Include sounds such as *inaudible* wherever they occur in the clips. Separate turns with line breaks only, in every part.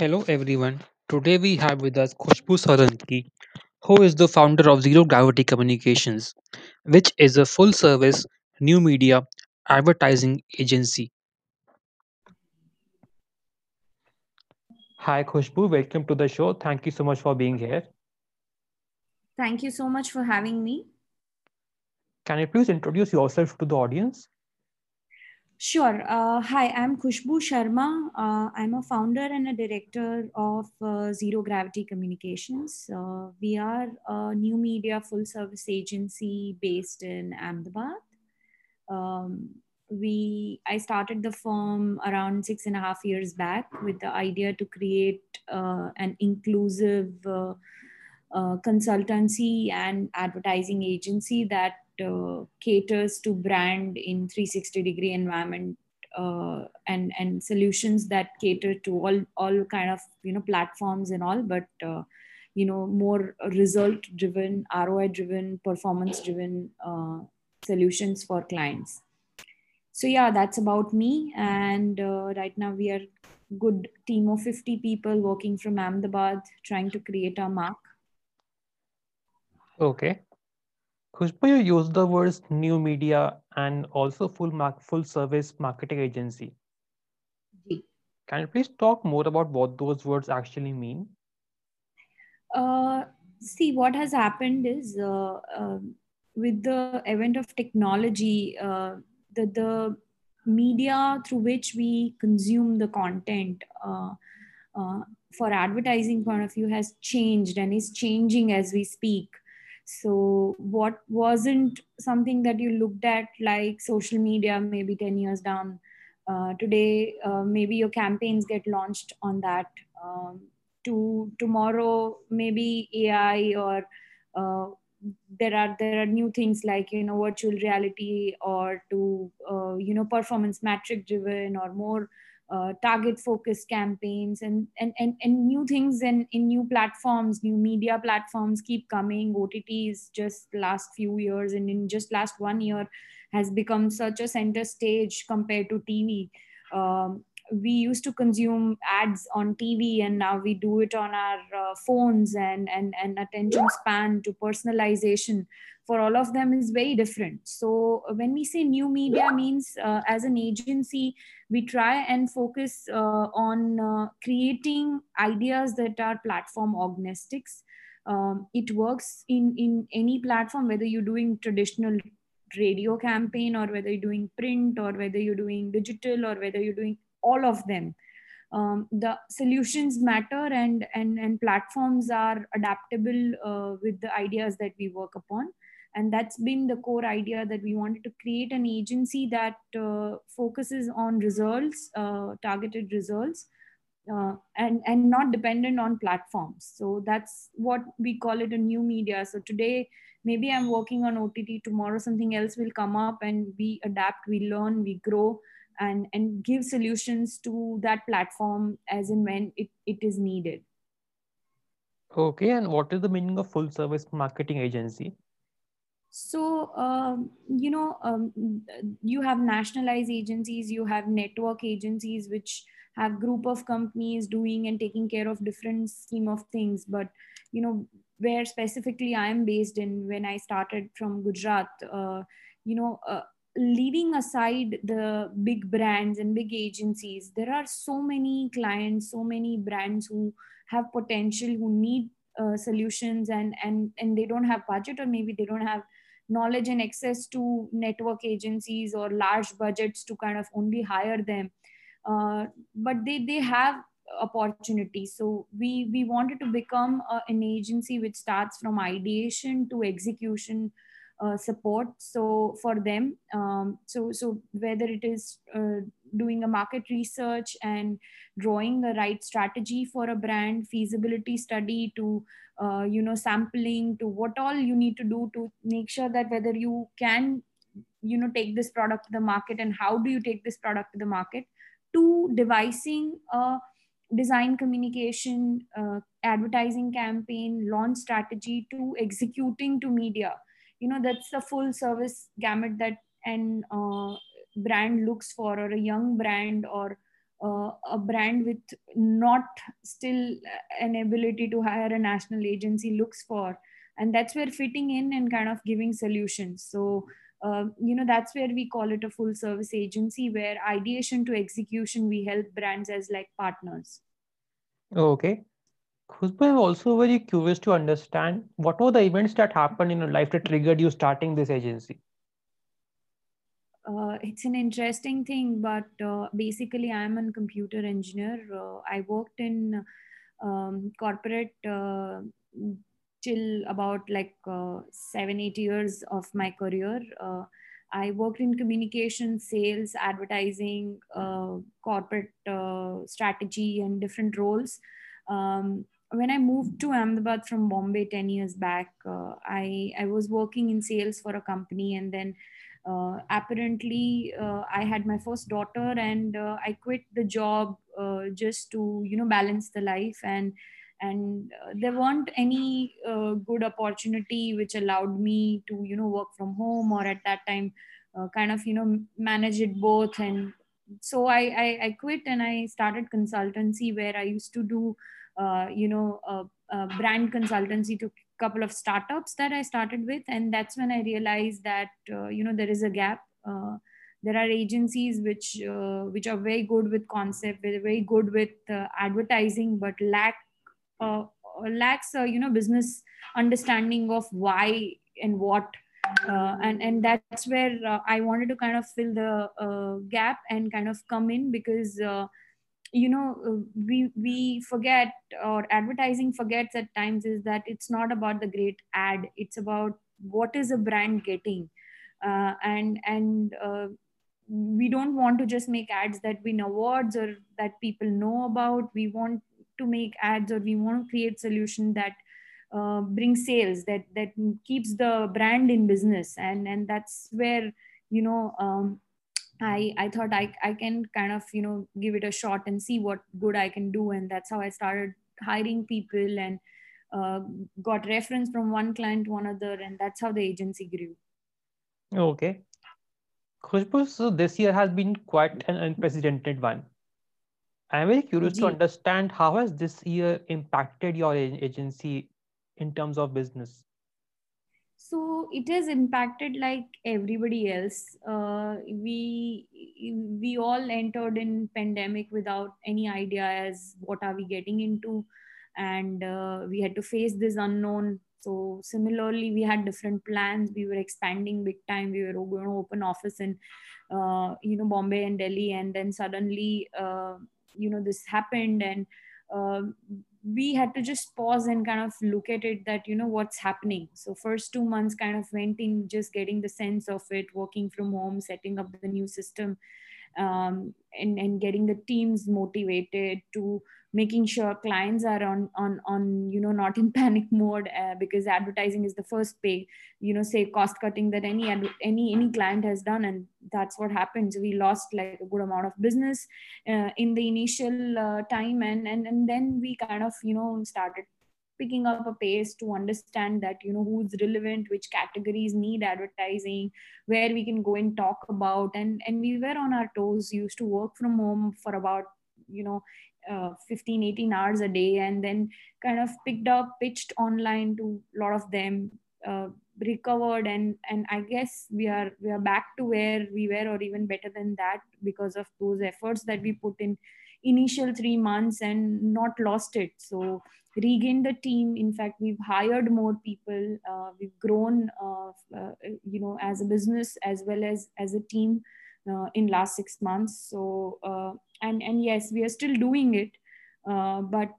Hello everyone. Today we have with us Khushbu Saranki, who is the founder of Zero Gravity Communications, which is a full service new media advertising agency. Hi Khushbu, welcome to the show. Thank you so much for being here.
Thank you so much for having me.
Can you please introduce yourself to the audience?
Sure. Uh, hi, I'm Khushbu Sharma. Uh, I'm a founder and a director of uh, Zero Gravity Communications. Uh, we are a new media full service agency based in Ahmedabad. Um, we I started the firm around six and a half years back with the idea to create uh, an inclusive uh, consultancy and advertising agency that uh, caters to brand in 360 degree environment uh, and and solutions that cater to all all kind of you know platforms and all but uh, you know more result driven roi driven performance driven uh, solutions for clients. So yeah that's about me and uh, right now we are good team of 50 people working from ahmedabad trying to create our mark.
Okay Khushbu, you use the words new media and also full mark, full service marketing agency. Can you please talk more about what those words actually mean?
Uh, see, what has happened is uh, uh, with the event of technology, uh, the, the media through which we consume the content uh, uh, for advertising point of view has changed and is changing as we speak so what wasn't something that you looked at like social media maybe 10 years down uh, today uh, maybe your campaigns get launched on that um, to tomorrow maybe ai or uh, there are there are new things like you know virtual reality or to uh, you know performance metric driven or more uh, target focused campaigns and, and and and new things and in new platforms new media platforms keep coming. Otts just last few years and in just last one year has become such a center stage compared to tv um, we used to consume ads on tv and now we do it on our uh, phones and and and attention span to personalization. For all of them is very different. So uh, when we say new media means uh, as an agency we try and focus uh, on uh, creating ideas that are platform agnostics. Um, it works in in any platform whether you're doing traditional radio campaign or whether you're doing print or whether you're doing digital or whether you're doing all of them. Um, the solutions matter and and and platforms are adaptable uh, with the ideas that we work upon. And that's been the core idea that we wanted to create an agency that uh, focuses on results uh, targeted results uh, and and not dependent on platforms. So that's what we call it a new media. So today maybe i'm working on ott tomorrow something else will come up and we adapt we learn we grow and and give solutions to that platform as and when it, it is needed.
Okay and what is the meaning of full service marketing agency?
So um, you know um, you have nationalized agencies you have network agencies which have group of companies doing and taking care of different scheme of things. But you know where specifically i am based in when i started from gujarat uh, you know uh, leaving aside the big brands and big agencies there are so many clients so many brands who have potential who need uh, solutions and and and they don't have budget or maybe they don't have knowledge and access to network agencies or large budgets to kind of only hire them. Uh, but they they have opportunities. So we we wanted to become a, an agency which starts from ideation to execution uh, support. So for them um, so so whether it is uh, doing a market research and drawing the right strategy for a brand feasibility study to uh, you know sampling to what all you need to do to make sure that whether you can you know take this product to the market and how do you take this product to the market. To devising a design communication uh, advertising campaign launch strategy to executing to media you know that's the full service gamut that an uh, brand looks for or a young brand or uh, a brand with not still an ability to hire a national agency looks for. And that's where fitting in and kind of giving solutions. So uh, you know that's where we call it a full service agency where ideation to execution we help brands as like partners.
Okay Khushbu, I'm also very curious to understand what were the events that happened in your life that triggered you starting this agency?
Uh, it's an interesting thing, but uh, basically, I'm a computer engineer. Uh, I worked in um, corporate uh, till about like uh, seven, eight years of my career. Uh, I worked in communication, sales, advertising, corporate strategy, and different roles. Um, when I moved to Ahmedabad from Bombay 10 years back, uh, I, I was working in sales for a company and then uh, apparently uh, I had my first daughter and uh, I quit the job uh, just to, you know, balance the life and and uh, there weren't any good opportunity which allowed me to, you know, work from home or at that time kind of, you know, manage it both and so I, I, I quit and I started consultancy where I used to do you know brand consultancy to a couple of startups that i started with. And that's when i realized that uh, you know there is a gap. Uh, there are agencies which uh, which are very good with concept very good with uh, advertising but lack uh, lacks you know business understanding of why and what. Uh, and and that's where uh, I wanted to kind of fill the uh, gap and kind of come in because you know uh, we we forget or advertising forgets at times is that it's not about the great ad it's about what is a brand getting. Uh, and and uh, we don't want to just make ads that win awards or that people know about. We want to make ads or we want to create solution that uh, bring sales that that keeps the brand in business. And and that's where you know um, I, I thought I, I can kind of you know give it a shot and see what good I can do and that's how I started hiring people and uh, got reference from one client to another and that's how the agency grew.
Okay. Khushbu, so this year has been quite an unprecedented one. I'm very curious to understand how has this year impacted your agency in terms of business?
So it has impacted like everybody else. Uh, we we all entered in pandemic without any idea as what are we getting into. And uh, we had to face this unknown. So similarly we had different plans. We were expanding big time. We were going to open office in uh, you know bombay and delhi. And then suddenly uh, you know this happened. And uh, we had to just pause and kind of look at it that you know what's happening. So first two months kind of went in just getting the sense of it working from home setting up the new system um, and, and getting the teams motivated to making sure clients are on on on you know not in *laughs* panic mode uh, because advertising is the first pay you know say cost cutting that any any any client has done. And that's what happened so we lost like a good amount of business uh, in the initial uh, time. And, and and then we kind of you know started picking up a pace to understand that you know who's relevant which categories need advertising where we can go and talk about. And and we were on our toes used to work from home for about you know uh, 15 18 hours a day and then kind of picked up pitched online to a lot of them uh, recovered. And and i guess we are we are back to where we were or even better than that because of those efforts that we put in initial 3 months and not lost it. So regained the team. In fact we've hired more people. Uh, we've grown uh, uh, you know as a business as well as as a team uh, in last 6 months. So uh, and and yes we are still doing it. Uh, but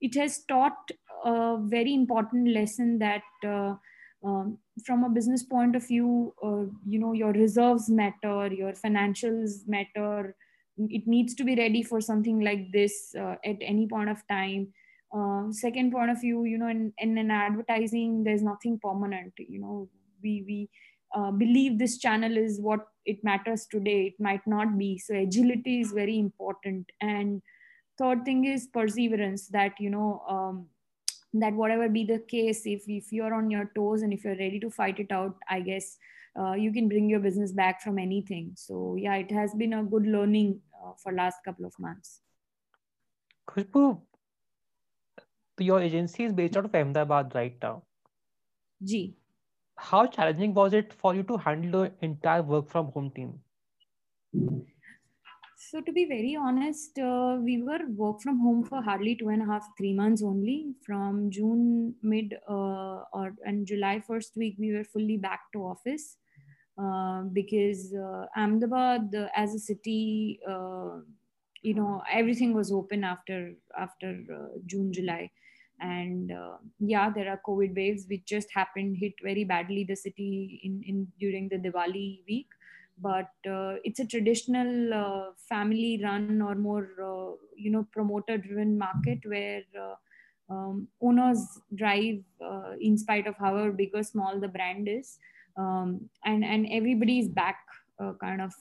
it has taught a very important lesson that um, from a business point of view you know your reserves matter your financials matter it needs to be ready for something like this uh, at any point of time. Uh, second point of view you know in, in an advertising there's nothing permanent you know. We we uh, believe this channel is what it matters today. It might not be. So agility is very important. And third thing is perseverance that you know um, that whatever be the case if, if you're on your toes and if you're ready to fight it out i guess uh, you can bring your business back from anything so yeah it has been a good learning uh, for last couple of months
Khushbu, your agency is based out of Ahmedabad right now.
G.
How challenging was it for you to handle the entire work from home team?
So to be very honest, uh, we were work from home for hardly two and a half, three months only. From June mid uh, or and July first week, we were fully back to office uh, because uh, Ahmedabad uh, as a city, uh, you know, everything was open after after June, July. And yeah there are covid waves which just happened hit very badly the city in, in during the diwali week. But it's a traditional uh, family run or more you know promoter driven market where um, owners drive in spite of however big or small the brand is um, and and everybody is back kind of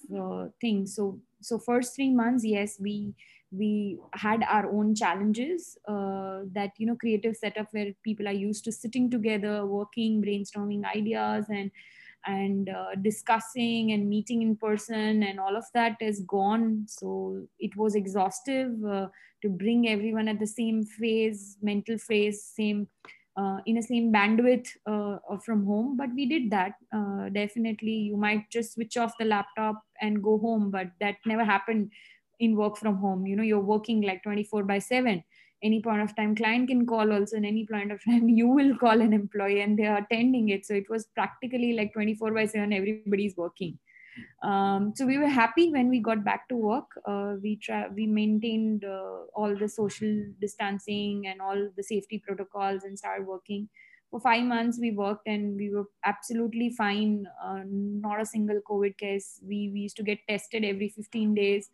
thing. So so first three months yes we we had our own challenges uh, that you know creative setup where people are used to sitting together working brainstorming ideas and and uh, discussing and meeting in person and all of that is gone. So it was exhaustive uh, to bring everyone at the same phase mental phase same uh, in a same bandwidth uh, from home but we did that. Uh, definitely you might just switch off the laptop and go home but that never happened in work from home. You know you're working like 24 by 7 any point of time client can call also and any point of *laughs* time you will call an employee and they are attending it. So it was practically like 24 by 7 everybody's working um, so we were happy when we got back to work. Uh, we try we maintained uh, all the social distancing and all the safety protocols and started working. For five months we worked and we were absolutely fine. Uh, not a single covid case. We, we used to get tested every 15 days.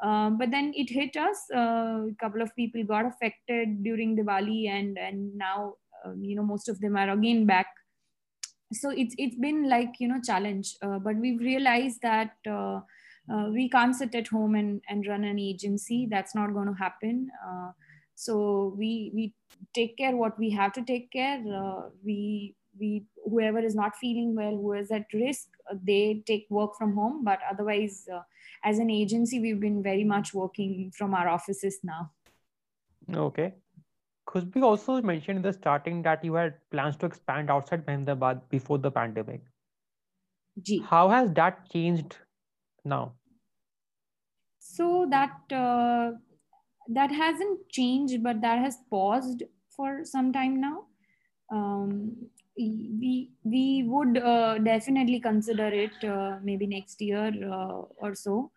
Um, but then it hit us. Uh, a couple of people got affected during Diwali, and and now um, you know most of them are again back. So it's it's been like you know challenge, uh, but we've realized that uh, uh we can't sit at home and and run an agency. That's not going to happen. Uh, so we we take care what we have to take care. Uh, we we whoever is not feeling well, who is at risk, they take work from home. But otherwise as an agency, we've been very much working from our offices now.
Okay. Khushbu also mentioned in the starting that you had plans to expand outside Ahmedabad before the pandemic.
G.
How has that changed now?
So that uh, that hasn't changed, but that has paused for some time now. Um, we we would uh, definitely consider it uh, maybe next year uh, or so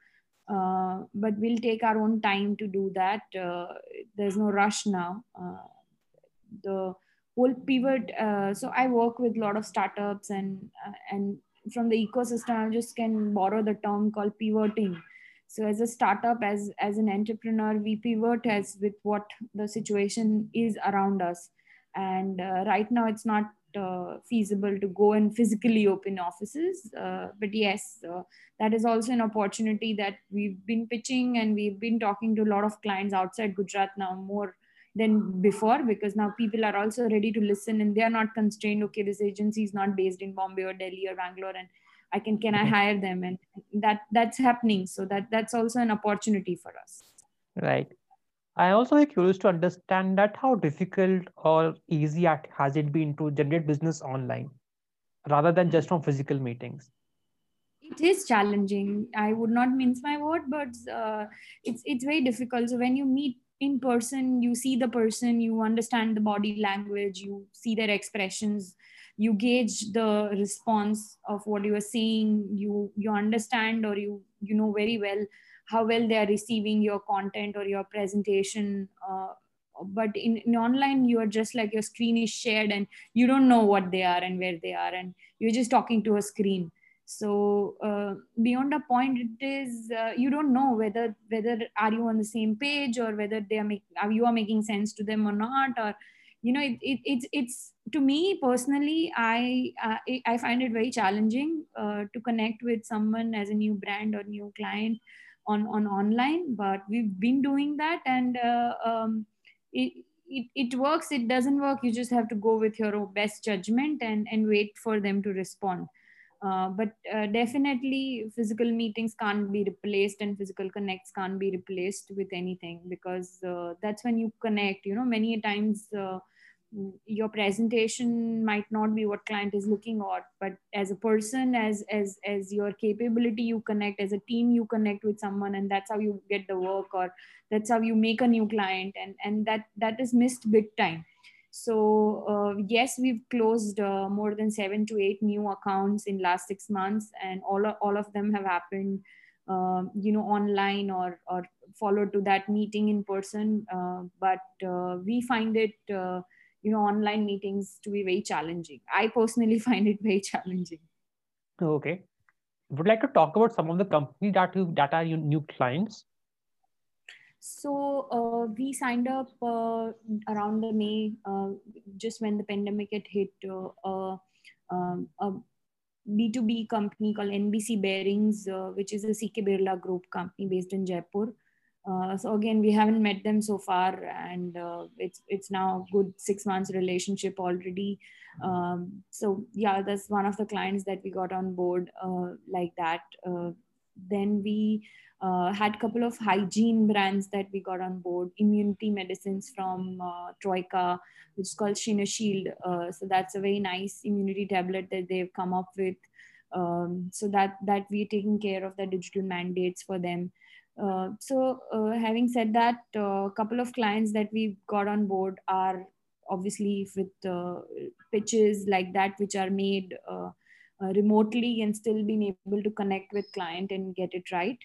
uh, but we'll take our own time to do that. Uh, there's no rush now. Uh, the whole pivot so i work with a lot of startups and and from the ecosystem i just can borrow the term called pivoting. So as a startup as as an entrepreneur we pivot as with what the situation is around us. And uh, right now it's not uh, feasible to go and physically open offices. Uh, but yes, uh, that is also an opportunity that we've been pitching and we've been talking to a lot of clients outside Gujarat now more than before because now people are also ready to listen and they are not constrained. Okay, this agency is not based in Bombay or Delhi or Bangalore and I can can I hire them and that that's happening. So that that's also an opportunity for us.
Right. I also curious to understand that how difficult or easy has it been to generate business online rather than just from physical meetings?
It is challenging. I would not mince my word, but uh, it's it's very difficult. So when you meet in person, you see the person, you understand the body language, you see their expressions, you gauge the response of what you are saying. You you understand or you you know very well how well they are receiving your content or your presentation uh, but in, in, online you are just like your screen is shared and you don't know what they are and where they are and you're just talking to a screen. So uh, beyond a point it is uh, you don't know whether whether are you on the same page or whether they are making you are making sense to them or not or you know it, it, it's it's to me personally i uh, i find it very challenging uh, to connect with someone as a new brand or new client on on online but we've been doing that and uh, um, it, it, it works it doesn't work. You just have to go with your best judgment and and wait for them to respond. Uh, but uh, definitely physical meetings can't be replaced and physical connects can't be replaced with anything because uh, that's when you connect you know many times uh, your presentation might not be what client is looking at but as a person as as as your capability you connect as a team you connect with someone and that's how you get the work or that's how you make a new client and and that that is missed big time. So uh, yes we've closed uh, more than 7 to 8 new accounts in last 6 months and all all of them have happened uh, you know online or or followed to that meeting in person uh, but uh, we find it uh, you know online meetings to be very challenging. I personally *laughs* find it very challenging.
Okay. Would like to talk about some of the companies that you that are your new clients?
So uh, we signed up uh, around the May, uh, just when the pandemic had hit, uh, um, a B2B company called NBC Bearings, uh, which is a CK Birla Group company based in Jaipur. Uh, so again, we haven't met them so far, and it's it's now good six months relationship already. Um, so yeah, that's one of the clients that we got on board like that. then we uh, had a couple of hygiene brands that we got on board immunity medicines from uh, troika which is called Shina Shield. Uh, so that's a very nice immunity tablet that they've come up with um, so that that we're taking care of the digital mandates for them uh, so uh, having said that a uh, couple of clients that we got on board are obviously with pitches like that which are made remotely and still being able to connect with client and get it right.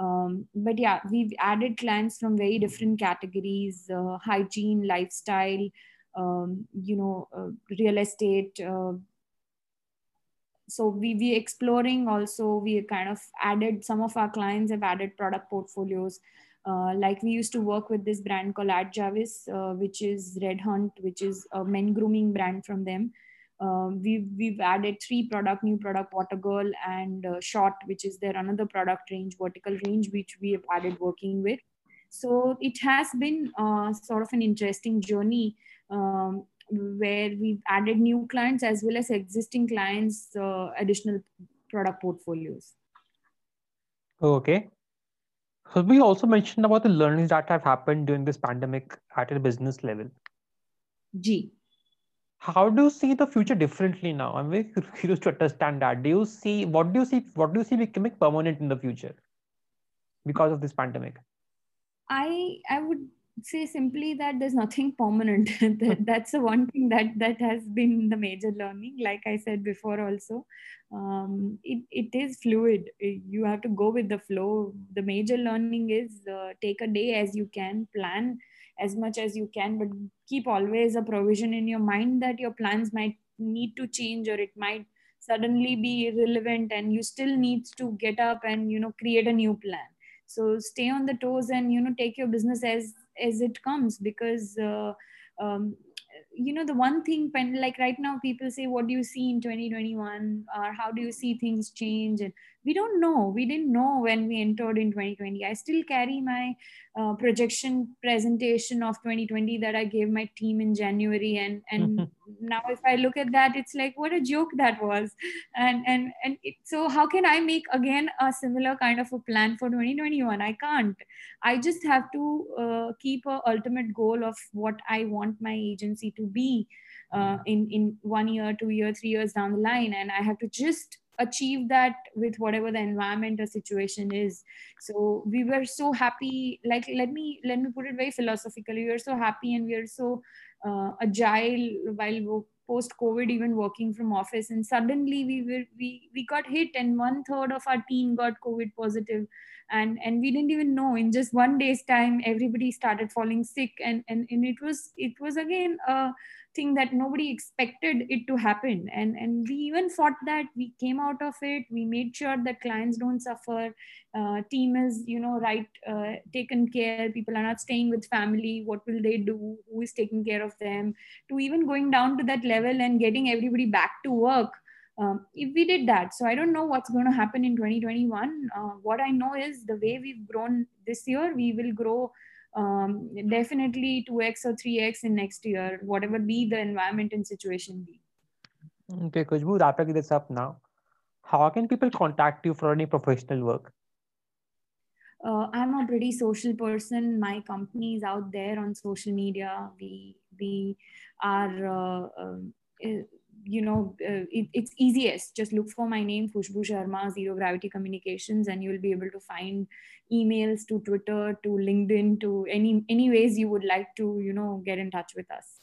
Um, but yeah we've added clients from very different categories uh, hygiene lifestyle um, you know uh, real estate uh, so we we exploring also we kind of added some of our clients have added product portfolios. Uh, like we used to work with this brand called Ad Javis, uh, which is Red Hunt, which is a men grooming brand from them. Um, we've we've added three product new product water girl and uh, short which is their another product range vertical range which we have added working with. So it has been uh, sort of an interesting journey. Um, where we've added new clients as well as existing clients uh, additional product portfolios.
Okay. So we also mentioned about the learnings that have happened during this pandemic at a business level.
G
how do you see the future differently now? I'm very *laughs* curious to understand that. Do you see what do you see what do you see becoming permanent in the future because of this pandemic?
I i would say simply that there's nothing permanent. *laughs* That, that's the one thing that that has been the major learning like i said before also. Um, it, it is fluid. You have to go with the flow. The major learning is uh, take a day as you can plan as much as you can but keep always a provision in your mind that your plans might need to change or it might suddenly be relevant and you still need to get up and you know create a new plan. So stay on the toes and you know take your business as as it comes because uh, um, you know the one thing like right now people say what do you see in 2021 or how do you see things change? And we don't know. We didn't know when we entered in 2020 i still carry my uh, projection presentation of 2020 that i gave my team in january and and *laughs* now if i look at that it's like what a joke that was. And and and it, so how can i make again a similar kind of a plan for 2021 i can't. I just have to uh, keep a ultimate goal of what i want my agency to be uh, in in one year two year three years down the line. And i have to just achieve that with whatever the environment or situation is. So we were so happy like let me let me put it very philosophically we are so happy and we are so uh, agile while post covid even working from office and suddenly we were we we got hit and one third of our team got covid positive and and we didn't even know. In just one day's time everybody started falling sick and and, and it was it was again a thing that nobody expected it to happen. And and we even fought that. We came out of it. We made sure that clients don't suffer. Uh, team is you know right uh, taken care. People are not staying with family. What will they do? Who is taking care of them? To even going down to that level and getting everybody back to work um, if we did that. So i don't know what's going to happen in 2021 uh, what i know is the way we've grown this year we will grow um, definitely 2x or 3x in next year whatever be the environment and situation be
okay Khushbu, wrapping this up now how can people contact you for any professional work?
Uh, I'm a pretty social person. My company is out there on social media. We we are, uh, uh, you know, uh, it, it's easiest. Just look for my name, Khushbu Sharma, Zero Gravity Communications, and you'll be able to find emails to Twitter, to LinkedIn, to any any ways you would like to, you know, get in touch with us.